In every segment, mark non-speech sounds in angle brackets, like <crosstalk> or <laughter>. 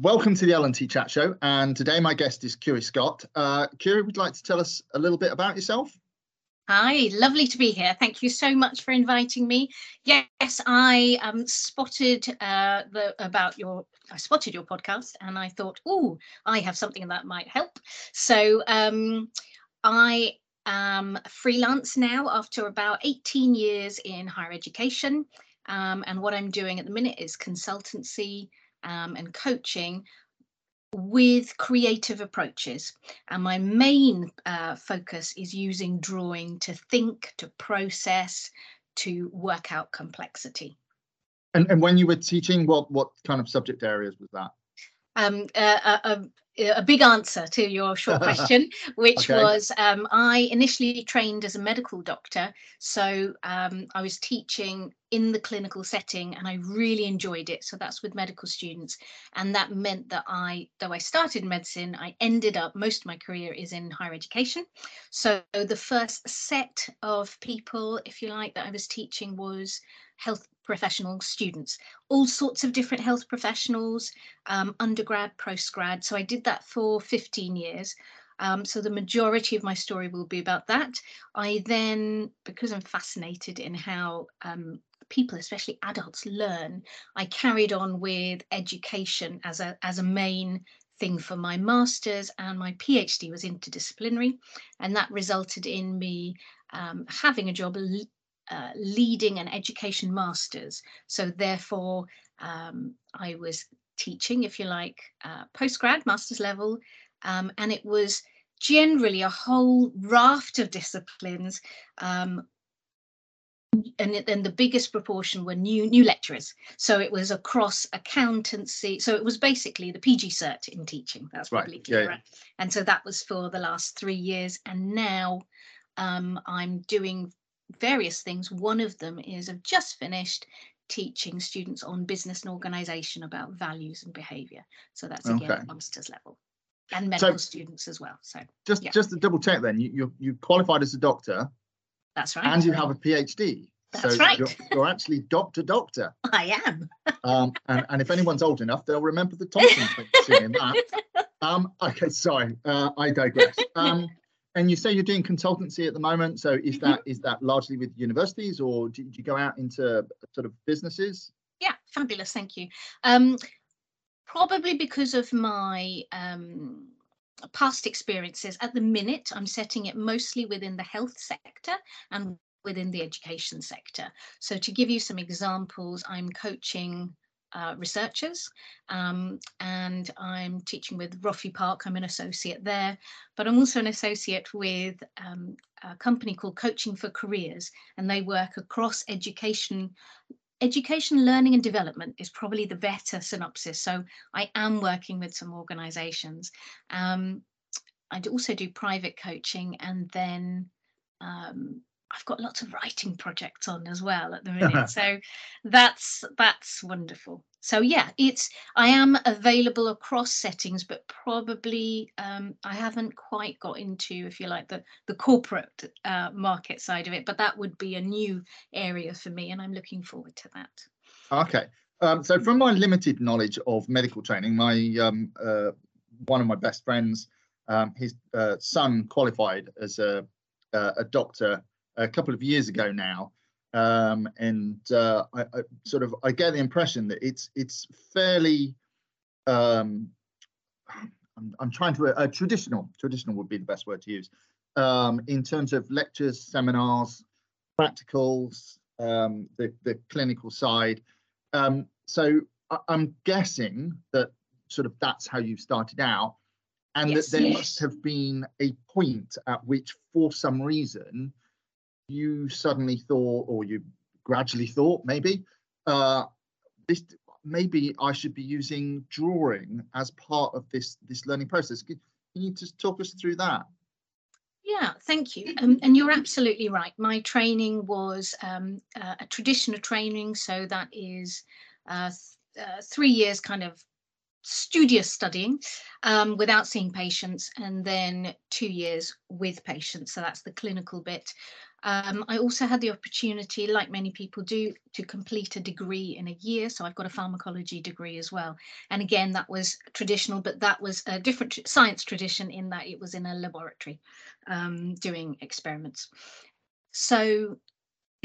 Welcome to the L&T Chat Show, and today my guest is Curie Scott. Uh, Curie, would like to tell us a little bit about yourself? Hi, lovely to be here. Thank you so much for inviting me. Yes, I um, spotted uh, the about your I spotted your podcast, and I thought, oh, I have something that might help. So um, I am freelance now after about 18 years in higher education, um, and what I'm doing at the minute is consultancy um, and coaching with creative approaches. And my main uh, focus is using drawing to think, to process, to work out complexity. And, and when you were teaching, what, what kind of subject areas was that? Um, uh, uh, a big answer to your short <laughs> question, which okay. was um, I initially trained as a medical doctor. So um, I was teaching in the clinical setting and I really enjoyed it. So that's with medical students. And that meant that I, though I started medicine, I ended up, most of my career is in higher education. So the first set of people, if you like, that I was teaching was health professional students, all sorts of different health professionals, um, undergrad, postgrad. So I did that for 15 years. Um, so the majority of my story will be about that. I then, because I'm fascinated in how um, people, especially adults, learn, I carried on with education as a as a main thing for my master's and my PhD was interdisciplinary, and that resulted in me um, having a job uh, leading an education master's. So therefore, um, I was teaching, if you like, uh, postgrad, master's level, um, and it was generally a whole raft of disciplines. Um, and then the biggest proportion were new new lecturers so it was across accountancy so it was basically the pg cert in teaching that's probably right. clearer yeah, yeah. and so that was for the last three years and now um, i'm doing various things. One of them is I've just finished teaching students on business and organization about values and behavior. So that's again okay. at master's level and medical so, students as well. So just yeah. just to double check then, you you you qualified as a doctor. That's right. And you have a PhD. That's so right. You're, you're, actually doctor doctor. <laughs> I am. um, and, and if anyone's old enough, they'll remember the Thompson <laughs> thing in that. Um, okay, sorry, uh, I digress. Um, and you say you're doing consultancy at the moment. So is mm-hmm. that is that largely with universities, or do, do, you go out into sort of businesses? Yeah, fabulous. Thank you. Um, probably because of my um, past experiences. At the minute, I'm setting it mostly within the health sector and within the education sector. So to give you some examples, I'm coaching uh, researchers um, and I'm teaching with Roffey Park. I'm an associate there, but I'm also an associate with um, a company called Coaching for Careers and they work across education. Education, learning and development is probably the better synopsis. So I am working with some organizations. Um, I also do private coaching and then um, I've got lots of writing projects on as well at the <laughs> minute. so that's that's wonderful. So yeah, it's I am available across settings, but probably um, I haven't quite got into, if you like, the the corporate uh, market side of it. But that would be a new area for me, and I'm looking forward to that. Okay. Um, so from my limited knowledge of medical training, my um, uh, one of my best friends, um, his uh, son qualified as a uh, a doctor a couple of years ago now, um, and uh, I, I, sort of I get the impression that it's it's fairly. Um, I'm, I'm, trying to uh, traditional. Traditional would be the best word to use um, in terms of lectures, seminars, practicals, um, the the clinical side. Um, so I, I'm guessing that sort of that's how you started out and yes, that there yes. must have been a point at which for some reason you suddenly thought, or you gradually thought, maybe, uh, this maybe I should be using drawing as part of this this learning process. Can, you just talk us through that? Yeah, thank you. Um, and you're absolutely right. My training was um, uh, a traditional training, so that is uh, th uh, three years kind of studious studying um, without seeing patients, and then two years with patients. So that's the clinical bit. Um, I also had the opportunity, like many people do, to complete a degree in a year. So I've got a pharmacology degree as well. And again, that was traditional, but that was a different science tradition in that it was in a laboratory um, doing experiments. So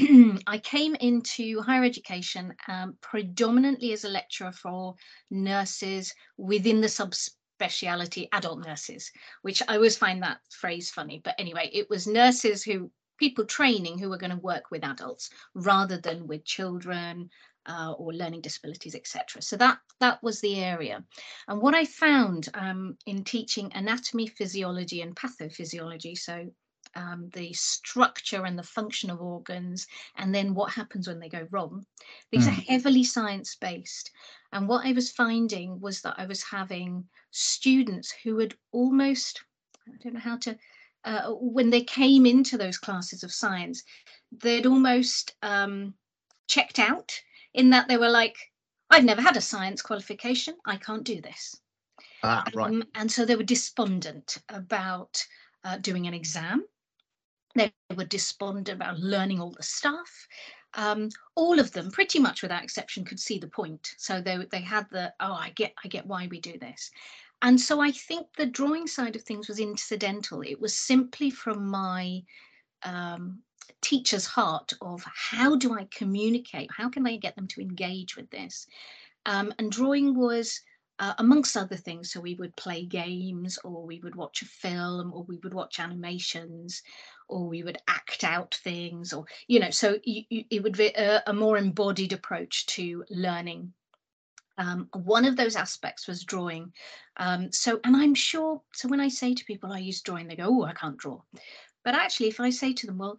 <clears throat> I came into higher education um, predominantly as a lecturer for nurses within the subspeciality adult nurses, which I always find that phrase funny. But anyway, it was nurses who people training who are going to work with adults rather than with children uh, or learning disabilities, etc. So that that was the area. And what I found um, in teaching anatomy, physiology, and pathophysiology, so um, the structure and the function of organs, and then what happens when they go wrong. These mm. are hmm. heavily science based. And what I was finding was that I was having students who had almost, I don't know how to uh, when they came into those classes of science, they'd almost um, checked out in that they were like, I've never had a science qualification. I can't do this. Ah, right. Um, and so they were despondent about uh, doing an exam. They were despondent about learning all the stuff. Um, all of them, pretty much without exception, could see the point. So they they had the oh, I get I get why we do this. And so I think the drawing side of things was incidental. It was simply from my um, teacher's heart of how do I communicate? How can I get them to engage with this? Um, and drawing was, uh, amongst other things, so we would play games or we would watch a film or we would watch animations or we would act out things or, you know, so you, you, it would be a, a more embodied approach to learning um, one of those aspects was drawing. Um, so, and I'm sure, so when I say to people I use drawing, they go, oh, I can't draw. But actually, if I say to them, well,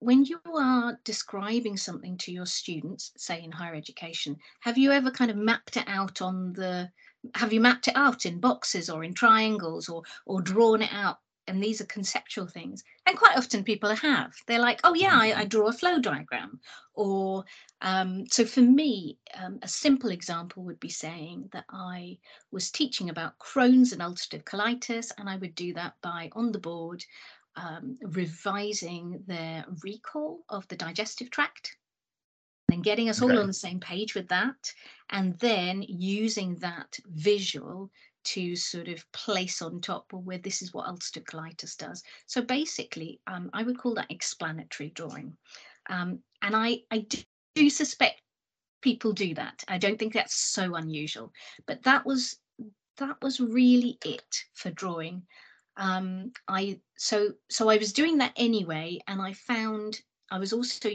when you are describing something to your students, say in higher education, have you ever kind of mapped it out on the, have you mapped it out in boxes or in triangles or, or drawn it out and these are conceptual things and quite often people have they're like oh yeah i, I mm-hmm. draw a flow diagram or um, so for me um, a simple example would be saying that i was teaching about crohn's and ulcerative colitis and i would do that by on the board um, revising their recall of the digestive tract and getting us okay. all on the same page with that and then using that visual to sort of place on top where this is what ulcerative colitis does. So basically, um, I would call that explanatory drawing. Um, and I, I do, do suspect people do that. I don't think that's so unusual, but that was that was really it for drawing. Um, I so so I was doing that anyway, and I found I was also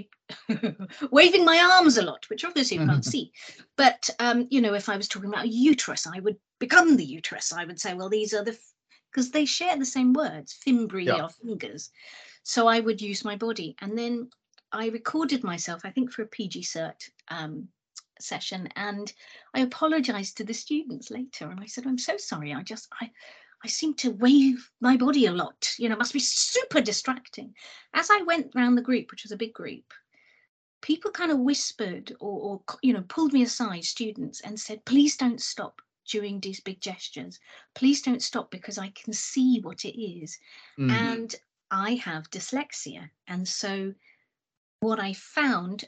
<laughs> waving my arms a lot, which obviously you can't see. But um, you know, if I was talking about a uterus, I would become the uterus. I would say, well, these are the because they share the same words, fimbri yeah. or fingers. So I would use my body, and then I recorded myself. I think for a PG cert um, session, and I apologized to the students later, and I said, I'm so sorry. I just I I seem to wave my body a lot. You know, it must be super distracting. As I went around the group, which was a big group, people kind of whispered or, or you know pulled me aside, students, and said, "Please don't stop during these big gestures. Please don't stop because I can see what it is." Mm. And I have dyslexia, and so what I found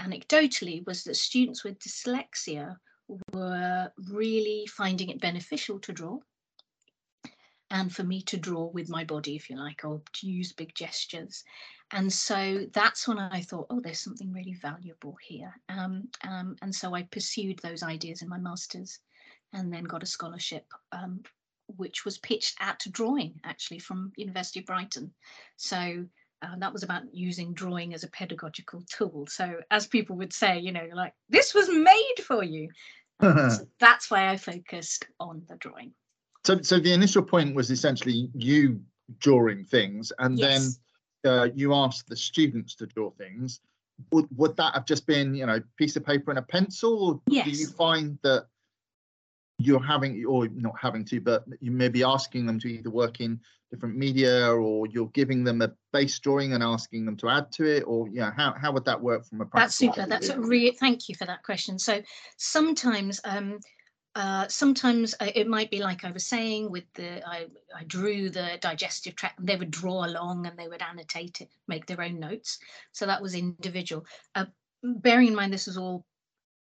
anecdotally was that students with dyslexia were really finding it beneficial to draw and for me to draw with my body, if you like, or to use big gestures. And so that's when I thought, oh, there's something really valuable here. Um, um, and so I pursued those ideas in my master's and then got a scholarship, um, which was pitched at drawing actually from University of Brighton. So uh, that was about using drawing as a pedagogical tool. So as people would say, you know, like this was made for you. so <laughs> that's why I focused on the drawing. So, so the initial point was essentially you drawing things, and yes. then uh, you asked the students to draw things. Would, would that have just been, you know, piece of paper and a pencil, or yes. do you find that you're having, or not having to, but you may be asking them to either work in different media, or you're giving them a base drawing and asking them to add to it, or yeah, how how would that work from a That's super. That's a really thank you for that question. So sometimes um, uh, sometimes uh, it might be like I was saying with the I, I drew the digestive tract and they would draw along and they would annotate it, make their own notes. So that was individual. Uh, bearing in mind this was all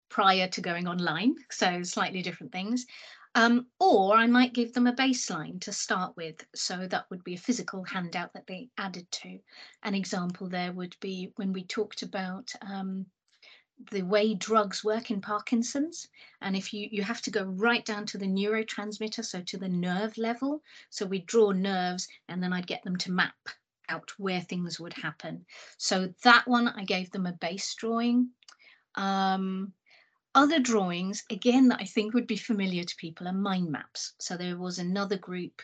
prior to going online, so slightly different things. Um, or I might give them a baseline to start with. So that would be a physical handout that they added to. An example there would be when we talked about um, the way drugs work in Parkinson's. And if you, you have to go right down to the neurotransmitter, so to the nerve level. So we draw nerves and then I'd get them to map out where things would happen. So that one, I gave them a base drawing. Um, other drawings, again, that I think would be familiar to people are mind maps. So there was another group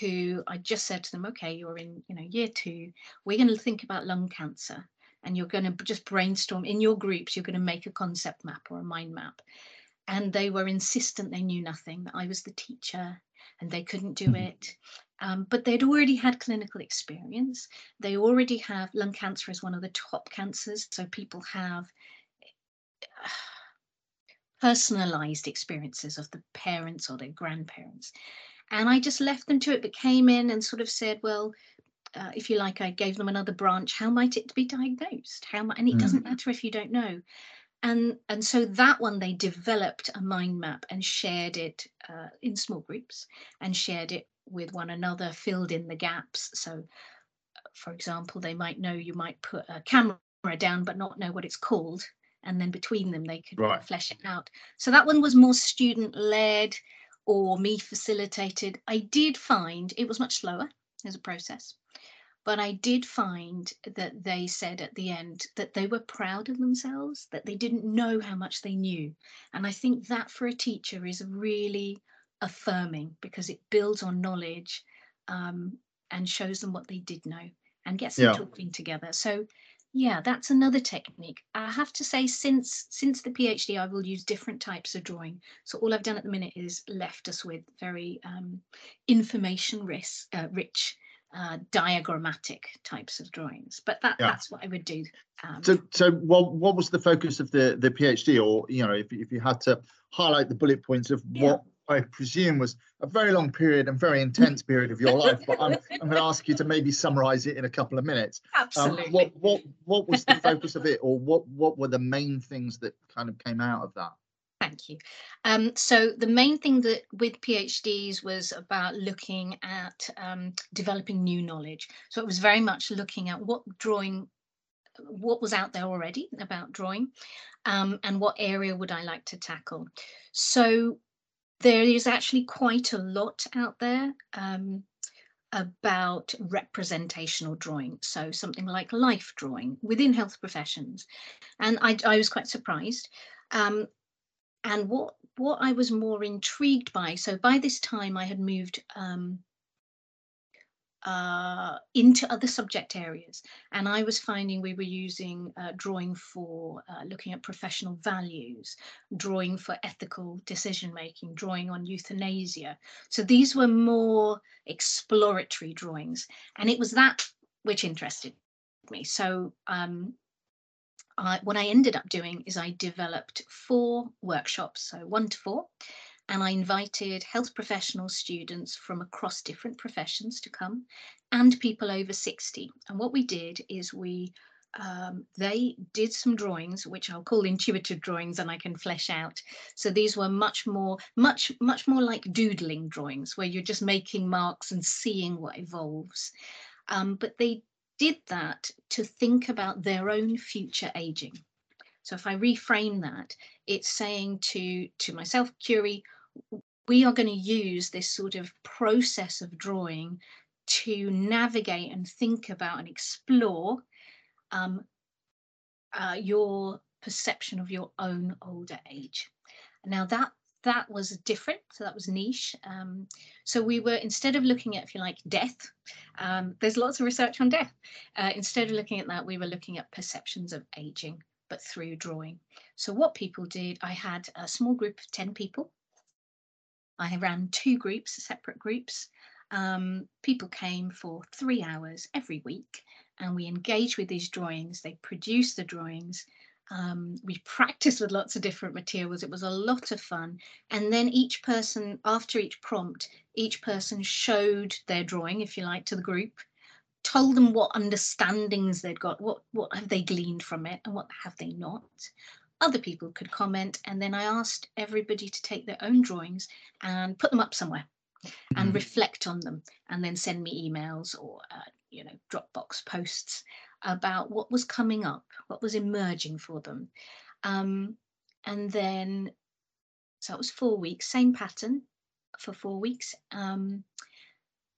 who I just said to them, okay, you're in, you know, year two, we're going to think about lung cancer and you're going to just brainstorm in your groups, you're going to make a concept map or a mind map. And they were insistent they knew nothing, that I was the teacher and they couldn't do mm-hmm. it. Um, but they'd already had clinical experience. They already have lung cancer is one of the top cancers. So people have uh, <sighs> personalized experiences of the parents or their grandparents. And I just left them to it, but came in and sort of said, well, uh, if you like, I gave them another branch. How might it be diagnosed? How might, and it mm. doesn't matter if you don't know. And and so that one they developed a mind map and shared it uh, in small groups and shared it with one another, filled in the gaps. So, for example, they might know you might put a camera down but not know what it's called, and then between them they could right. flesh it out. So that one was more student led or me facilitated. I did find it was much slower as a process. But I did find that they said at the end that they were proud of themselves, that they didn't know how much they knew. And I think that for a teacher is really affirming because it builds on knowledge um, and shows them what they did know and gets them yeah. talking together. So yeah, that's another technique. I have to say, since since the PhD, I will use different types of drawing. So all I've done at the minute is left us with very um, information rich, uh, rich uh, diagrammatic types of drawings. But that, yeah. that's what I would do. Um, so, so what what was the focus of the the PhD, or you know, if if you had to highlight the bullet points of yeah. what I presume was a very long period and very intense period of your <laughs> life, but I'm, I'm going to ask you to maybe summarize it in a couple of minutes. Absolutely. Um, what, what, what was the <laughs> focus of it, or what, what were the main things that kind of came out of that? Thank you. Um, so the main thing that with PhDs was about looking at um, developing new knowledge. So it was very much looking at what drawing, what was out there already about drawing, um, and what area would I like to tackle. So there is actually quite a lot out there um, about representational drawing. So something like life drawing within health professions. And I, I was quite surprised. Um, and what what I was more intrigued by, so by this time I had moved um, uh, into other subject areas, and I was finding we were using uh, drawing for uh, looking at professional values, drawing for ethical decision making, drawing on euthanasia. So these were more exploratory drawings, and it was that which interested me. So um, I, what I ended up doing is I developed four workshops, so one to four, and I invited health professional students from across different professions to come and people over 60. And what we did is we um, they did some drawings, which I'll call intuitive drawings, and I can flesh out. So these were much more, much, much more like doodling drawings, where you're just making marks and seeing what evolves. Um, but they did that to think about their own future aging. So if I reframe that, it's saying to, to myself, Curie, we are going to use this sort of process of drawing to navigate and think about and explore um, uh, your perception of your own older age. Now that that was different. So that was niche. Um, so we were, instead of looking at, if you like, death, um, there's lots of research on death. Uh, instead of looking at that, we were looking at perceptions of aging, but through drawing. So what people did, I had a small group of 10 people. I ran two groups, separate groups. Um, people came for three hours every week and we engaged with these drawings. They produced the drawings Um, we practiced with lots of different materials. It was a lot of fun. And then each person, after each prompt, each person showed their drawing, if you like, to the group, told them what understandings they'd got, what, what have they gleaned from it, and what have they not. Other people could comment. And then I asked everybody to take their own drawings and put them up somewhere and mm. reflect on them and then send me emails or uh, you know dropbox posts about what was coming up, what was emerging for them. Um, and then, so it was four weeks, same pattern for four weeks. Um,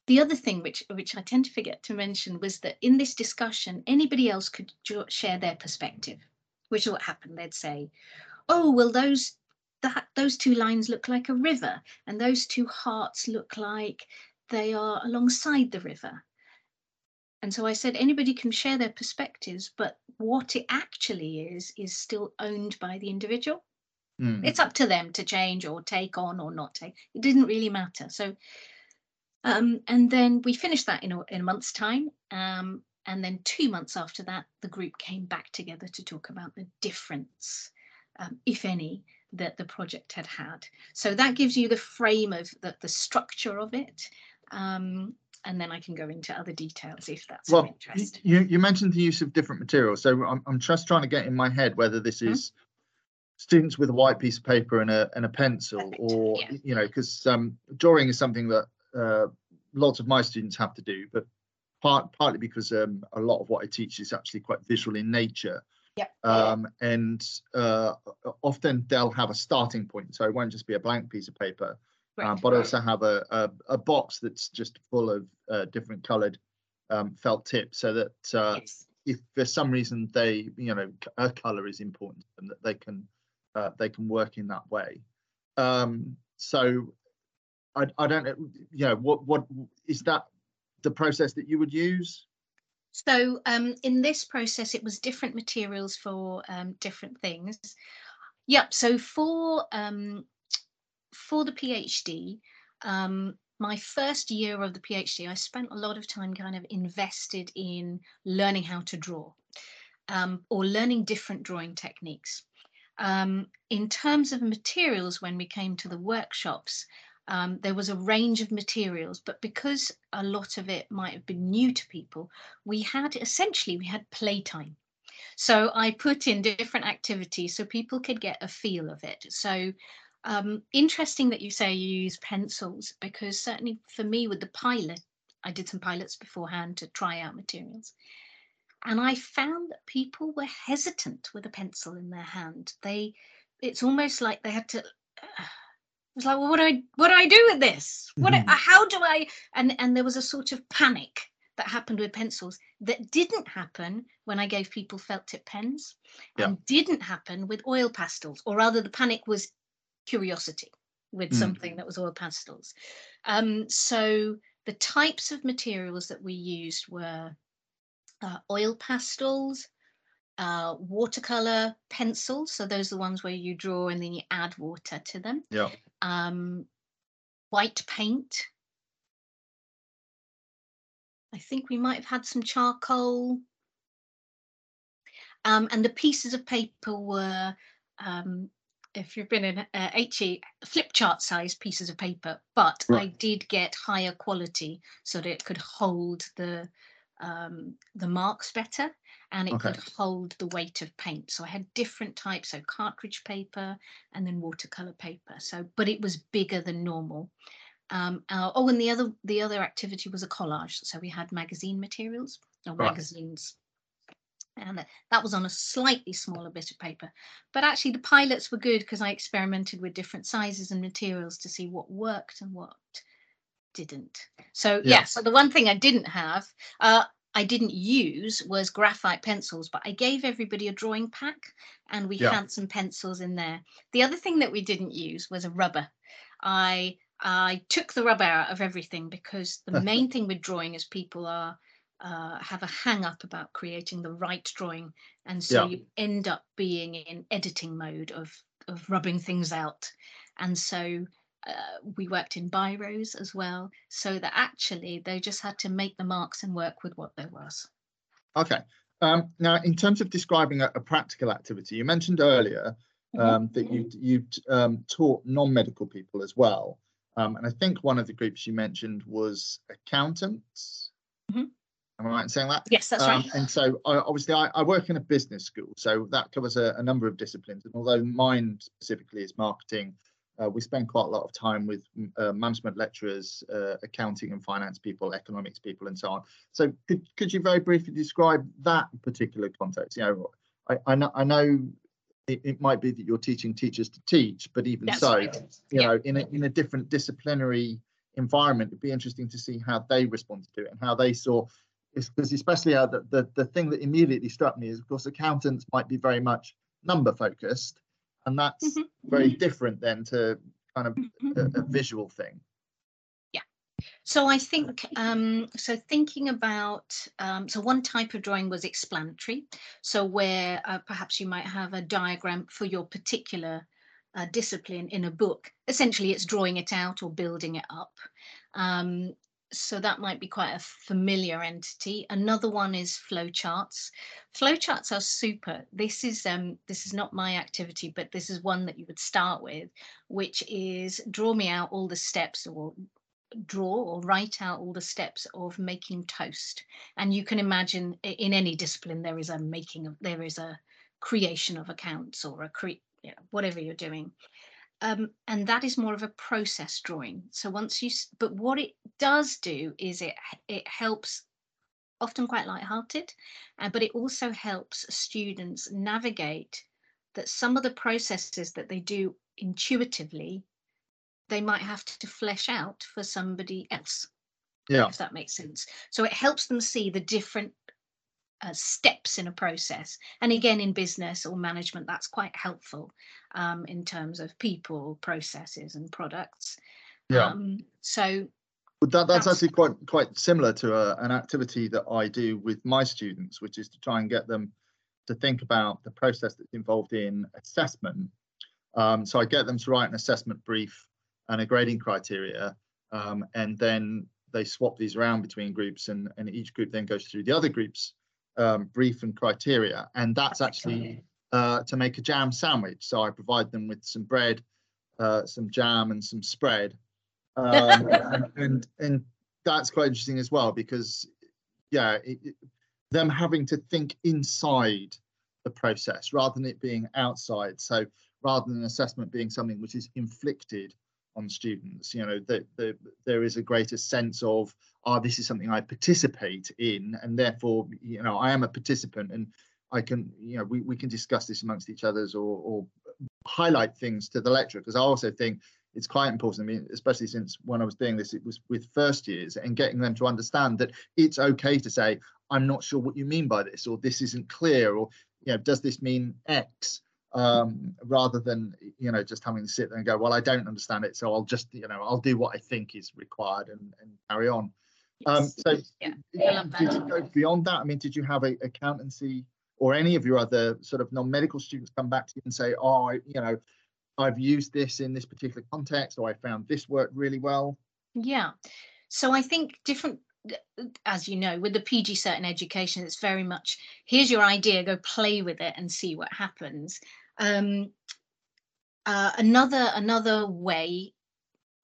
the other thing which which I tend to forget to mention was that in this discussion, anybody else could share their perspective, which is what happened. They'd say, "Oh, well, those that those two lines look like a river, and those two hearts look like they are alongside the river." And so I said, anybody can share their perspectives, but what it actually is, is still owned by the individual. Mm. It's up to them to change or take on or not take. It didn't really matter. So, um, and then we finished that in a, in a month's time. Um, and then two months after that, the group came back together to talk about the difference, um, if any, that the project had had. So that gives you the frame of the, the structure of it. Um, and then I can go into other details if that's well, of interest. You, you mentioned the use of different materials. So I'm, I'm just trying to get in my head whether this mm-hmm. is students with a white piece of paper and a, and a pencil Perfect. or, yeah. you know, because um, drawing is something that uh, lots of my students have to do, but part, partly because um, a lot of what I teach is actually quite visual in nature. Yep. Um, and uh, often they'll have a starting point. So it won't just be a blank piece of paper uh, but also have a, a, a, box that's just full of uh, different colored um, felt tips so that uh, yes. if for some reason they, you know, a color is important and that they can uh, they can work in that way. Um, so I, I don't know, you know, what what is that the process that you would use? So um, in this process, it was different materials for um, different things. Yep. So for um, for the PhD, um, my first year of the PhD, I spent a lot of time kind of invested in learning how to draw um, or learning different drawing techniques. Um, in terms of materials, when we came to the workshops, um, there was a range of materials, but because a lot of it might have been new to people, we had essentially we had playtime. So I put in different activities so people could get a feel of it. So um, interesting that you say you use pencils because certainly for me with the pilot, I did some pilots beforehand to try out materials. And I found that people were hesitant with a pencil in their hand. They, it's almost like they had to. <sighs> Uh, it was like, well, what do I, what do I do with this? What, mm-hmm. how do I? And and there was a sort of panic that happened with pencils that didn't happen when I gave people felt tip pens, yeah. and didn't happen with oil pastels, or rather, the panic was curiosity with mm. something that was oil pastels. Um, so the types of materials that we used were uh, oil pastels, uh, watercolor pencils. So those are the ones where you draw and then you add water to them. Yeah. Um, white paint. I think we might have had some charcoal. Um, and the pieces of paper were um, if you've been in uh, HE, flip chart size pieces of paper, but right. I did get higher quality so that it could hold the um, the marks better and it okay. could hold the weight of paint. So I had different types, so cartridge paper and then watercolor paper. So, but it was bigger than normal. Um, uh, oh, and the other the other activity was a collage. So we had magazine materials or right. magazines and that was on a slightly smaller bit of paper. But actually, the pilots were good because I experimented with different sizes and materials to see what worked and what didn't. So yeah, yeah so the one thing I didn't have, uh, I didn't use was graphite pencils, but I gave everybody a drawing pack and we yeah. had some pencils in there. The other thing that we didn't use was a rubber. I I took the rubber out of everything because the <laughs> main thing with drawing is people are uh, have a hang up about creating the right drawing and so yeah. you end up being in editing mode of of rubbing things out and so uh, we worked in biros as well so that actually they just had to make the marks and work with what there was okay Um, now, in terms of describing a, a, practical activity, you mentioned earlier mm-hmm. um, that you you um, taught non-medical people as well, um, and I think one of the groups you mentioned was accountants. Mm-hmm. Am I right in saying that? Yes, that's right. Um, and so, I, obviously, I, I, work in a business school, so that covers a, a number of disciplines. And although mine specifically is marketing, uh, we spend quite a lot of time with uh, management lecturers, uh, accounting and finance people, economics people, and so on. So could could you very briefly describe that particular context? You know, I, I know I know it, it might be that you're teaching teachers to teach, but even That's so, right. you yeah. know, in a in a different disciplinary environment, it'd be interesting to see how they responded to it and how they saw. It's because especially uh, the, the the thing that immediately struck me is, of course, accountants might be very much number focused and that's mm-hmm. very mm-hmm. different then to kind of a, a mm-hmm. visual thing yeah so i think um, so thinking about um, so one type of drawing was explanatory so where uh, perhaps you might have a diagram for your particular uh, discipline in a book essentially it's drawing it out or building it up um, so that might be quite a familiar entity. Another one is flowcharts. Flowcharts are super. This is um, this is not my activity, but this is one that you would start with, which is draw me out all the steps or draw or write out all the steps of making toast. And you can imagine in any discipline there is a making of there is a creation of accounts or a cre you know, whatever you're doing. Um, and that is more of a process drawing. So once you, but what it does do is it it helps, often quite light-hearted, uh, but it also helps students navigate that some of the processes that they do intuitively, they might have to flesh out for somebody else. Yeah. If that makes sense. So it helps them see the different uh, steps in a process. And again, in business or management, that's quite helpful um, in terms of people, processes, and products. Yeah. Um, so that, that's, that's, actually quite quite similar to a, an activity that I do with my students, which is to try and get them to think about the process that's involved in assessment. Um, so I get them to write an assessment brief and a grading criteria, um, and then they swap these around between groups, and, and each group then goes through the other group's um, brief and criteria, and that's actually uh, to make a jam sandwich. So I provide them with some bread, uh, some jam, and some spread, um, and, <laughs> and, and that's quite interesting as well because yeah, it, it, them having to think inside the process rather than it being outside. So rather than assessment being something which is inflicted on students you know that the, there is a greater sense of oh this is something i participate in and therefore you know i am a participant and i can you know we, we can discuss this amongst each others or, or highlight things to the lecturer because i also think it's quite important. I mean, especially since when I was doing this, it was with first years and getting them to understand that it's okay to say, I'm not sure what you mean by this, or this isn't clear, or you know, does this mean X? Um, rather than you know just having to sit there and go, well, I don't understand it, so I'll just you know I'll do what I think is required and, and carry on. Um, so yeah. did you go beyond that? I mean, did you have a accountancy or any of your other sort of non-medical students come back to you and say, oh, I, you know, I've used this in this particular context, or I found this worked really well? Yeah. So I think different as you know, with the PG Cert in education, it's very much here's your idea, go play with it and see what happens. Um, uh, another another way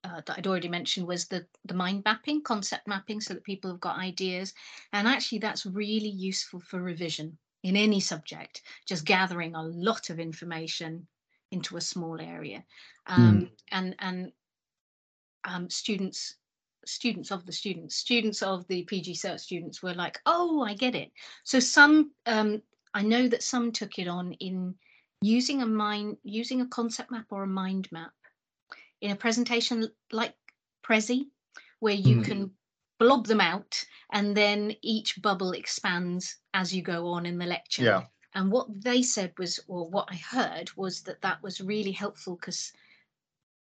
uh, that I'd already mentioned was the the mind mapping, concept mapping, so that people have got ideas, and actually that's really useful for revision in any subject. Just gathering a lot of information into a small area, um, mm. and and um, students students of the students, students of the PG Cert students were like, oh, I get it. So some, um, I know that some took it on in using a mind, using a concept map or a mind map in a presentation like Prezi, where you mm. can blob them out and then each bubble expands as you go on in the lecture. Yeah. And what they said was, or what I heard was that that was really helpful because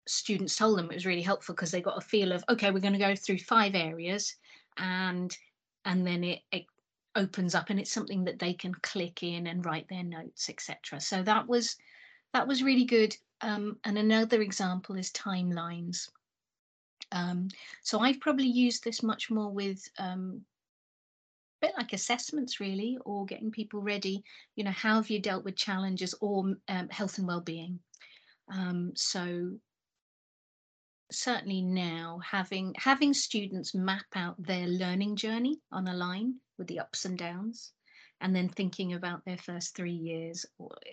students told them it was really helpful because they got a feel of okay we're going to go through five areas and and then it, it opens up and it's something that they can click in and write their notes etc so that was that was really good. Um, and another example is timelines. Um, so I've probably used this much more with um, bit like assessments really or getting people ready you know how have you dealt with challenges or um, health and well-being? Um, so certainly now having having students map out their learning journey on a line with the ups and downs and then thinking about their first three years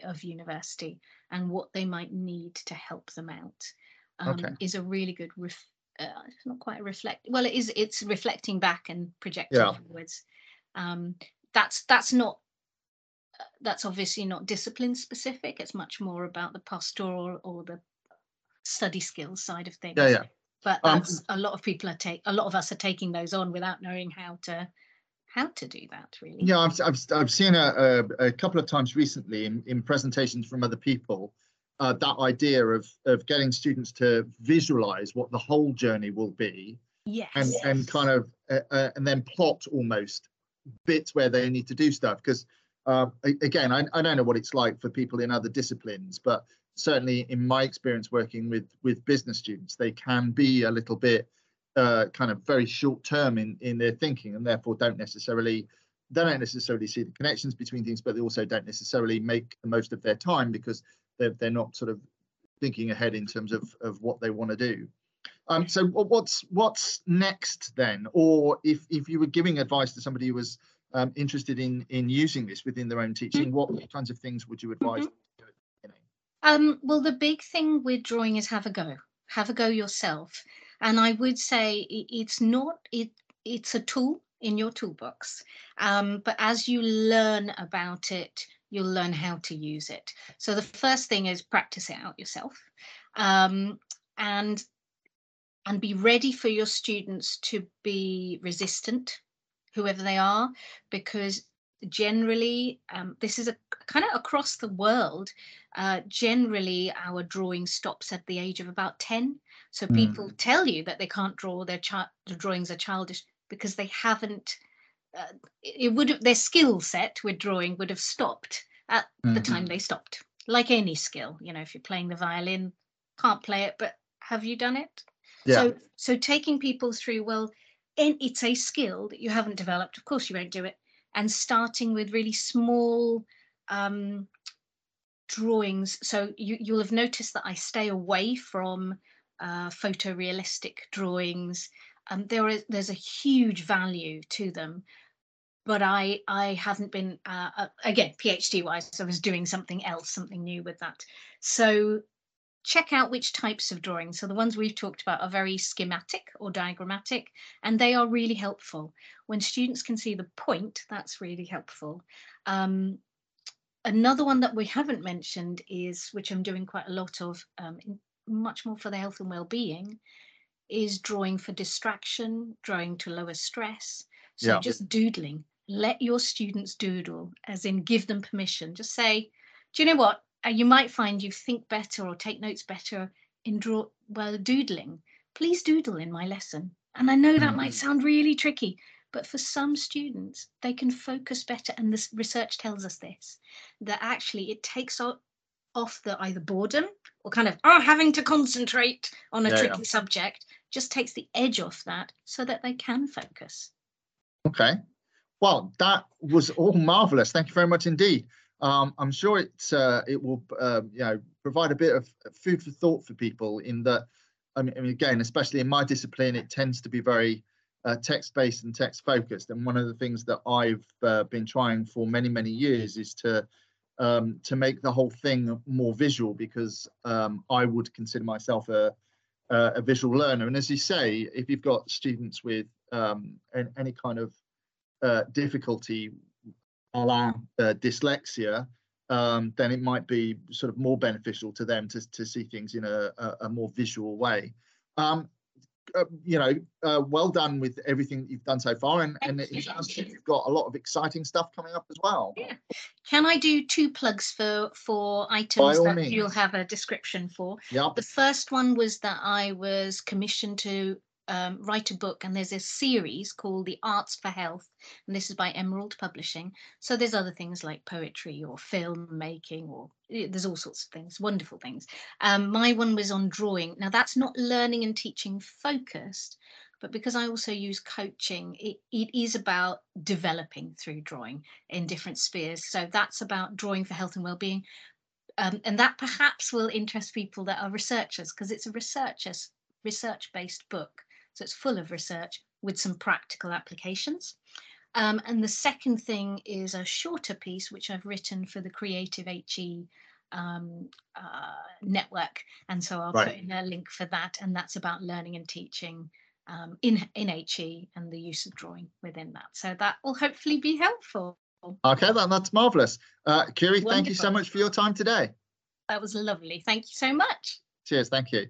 of university and what they might need to help them out um, okay. is a really good ref- uh, it's not quite a reflect well it is it's reflecting back and projecting yeah. forwards um, that's that's not uh, that's obviously not discipline specific it's much more about the pastoral or the study skills side of things. Yeah yeah. But um, a lot of people are take a lot of us are taking those on without knowing how to how to do that really. Yeah i've i've, I've seen a, a, a couple of times recently in, in presentations from other people uh, that idea of of getting students to visualize what the whole journey will be yes. and and kind of uh, uh, and then plot almost bits where they need to do stuff. Because uh, again I, I don't know what it's like for people in other disciplines but certainly in my experience working with with business students they can be a little bit uh, kind of very short term in in their thinking and therefore don't necessarily they don't necessarily see the connections between things but they also don't necessarily make the most of their time because they're, they're not sort of thinking ahead in terms of of what they want to do um, so what's what's next then? Or if if you were giving advice to somebody who was um, interested in in using this within their own teaching, what kinds of things would you advise? Mm-hmm. Um, well, the big thing with drawing is have a go. Have a go yourself. And I would say it's not it. It's a tool in your toolbox. Um, but as you learn about it, you'll learn how to use it. So the first thing is practice it out yourself. Um, and and be ready for your students to be resistant, whoever they are, because generally, um, this is a kind of across the world, uh, generally our drawing stops at the age of about 10. So mm. people tell you that they can't draw, their, chi- drawings are childish because they haven't, uh, it would their skill set with drawing would have stopped at mm-hmm. the time they stopped. Like any skill, you know, if you're playing the violin, can't play it, but have you done it? Yeah. So so taking people through, well, it's a skill that you haven't developed. Of course, you won't do it. And starting with really small um, drawings. So you, you'll have noticed that I stay away from uh, photorealistic drawings. Um, there is there's a huge value to them, but I I haven't been uh, uh, again PhD wise. I was doing something else, something new with that. So check out which types of drawings. So the ones we've talked about are very schematic or diagrammatic, and they are really helpful. When students can see the point, that's really helpful. Um, another one that we haven't mentioned is, which I'm doing quite a lot of, um, much more for the health and well-being, is drawing for distraction, drawing to lower stress. So yeah. just doodling. Let your students doodle, as in give them permission. Just say, do you know what? You might find you think better or take notes better in draw well doodling. Please doodle in my lesson. And I know that might mm. sound really tricky, but for some students, they can focus better. And this research tells us this that actually it takes off the either boredom or kind of oh having to concentrate on a yeah, tricky yeah. subject just takes the edge off that so that they can focus okay well that was all marvelous thank you very much indeed um, I'm sure it's uh, it will uh, you know provide a bit of food for thought for people in that I mean, I mean again especially in my discipline it tends to be very uh, text based and text focused and one of the things that I've uh, been trying for many many years is to um, to make the whole thing more visual because um, I would consider myself a a visual learner. And as you say if you've got students with um, any kind of uh, difficulty a la uh, dyslexia, um, then it might be sort of more beneficial to them to, to see things in a, a, a more visual way. Um, uh, you know, uh, well done with everything that you've done so far, and, and it sounds like you've got a lot of exciting stuff coming up as well. Yeah. Can I do two plugs for for items that means. you'll have a description for? Yeah. The first one was that I was commissioned to um, write a book, and there's a series called The Arts for Health, and this is by Emerald Publishing. So there's other things like poetry or filmmaking, or eh, there's all sorts of things, wonderful things. Um, my one was on drawing. Now that's not learning and teaching focused, but because I also use coaching, it, it is about developing through drawing in different spheres. So that's about drawing for health and well-being. Um, and that perhaps will interest people that are researchers because it's a researchers research-based book. So it's full of research with some practical applications. Um, and the second thing is a shorter piece, which I've written for the Creative HE um, uh, network. And so I'll right. put in a link for that. And that's about learning and teaching um, in, in HE and the use of drawing within that. So that will hopefully be helpful. Okay, that, that's marvelous. Uh, Curie, thank you so much for your time today. That was lovely. Thank you so much. Cheers. Thank you.